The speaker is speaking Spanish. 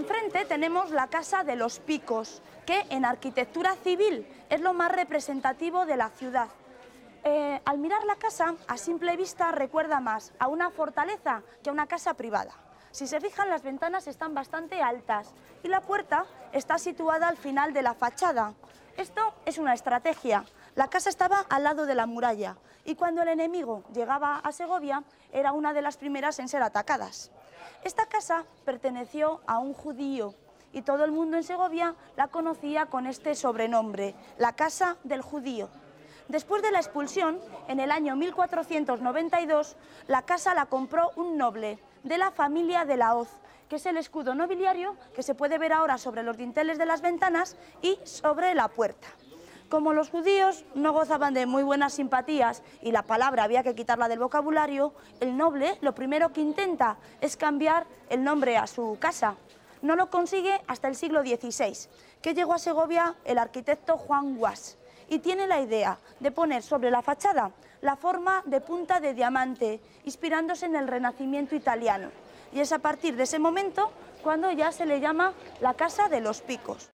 Enfrente tenemos la Casa de los Picos, que en arquitectura civil es lo más representativo de la ciudad. Eh, al mirar la casa, a simple vista recuerda más a una fortaleza que a una casa privada. Si se fijan, las ventanas están bastante altas y la puerta está situada al final de la fachada. Esto es una estrategia. La casa estaba al lado de la muralla y cuando el enemigo llegaba a Segovia era una de las primeras en ser atacadas. Esta casa perteneció a un judío y todo el mundo en Segovia la conocía con este sobrenombre, la Casa del Judío. Después de la expulsión, en el año 1492, la casa la compró un noble de la familia de la Hoz, que es el escudo nobiliario que se puede ver ahora sobre los dinteles de las ventanas y sobre la puerta. Como los judíos no gozaban de muy buenas simpatías y la palabra había que quitarla del vocabulario, el noble lo primero que intenta es cambiar el nombre a su casa. No lo consigue hasta el siglo XVI, que llegó a Segovia el arquitecto Juan Guas y tiene la idea de poner sobre la fachada la forma de punta de diamante, inspirándose en el Renacimiento italiano. Y es a partir de ese momento cuando ya se le llama la Casa de los Picos.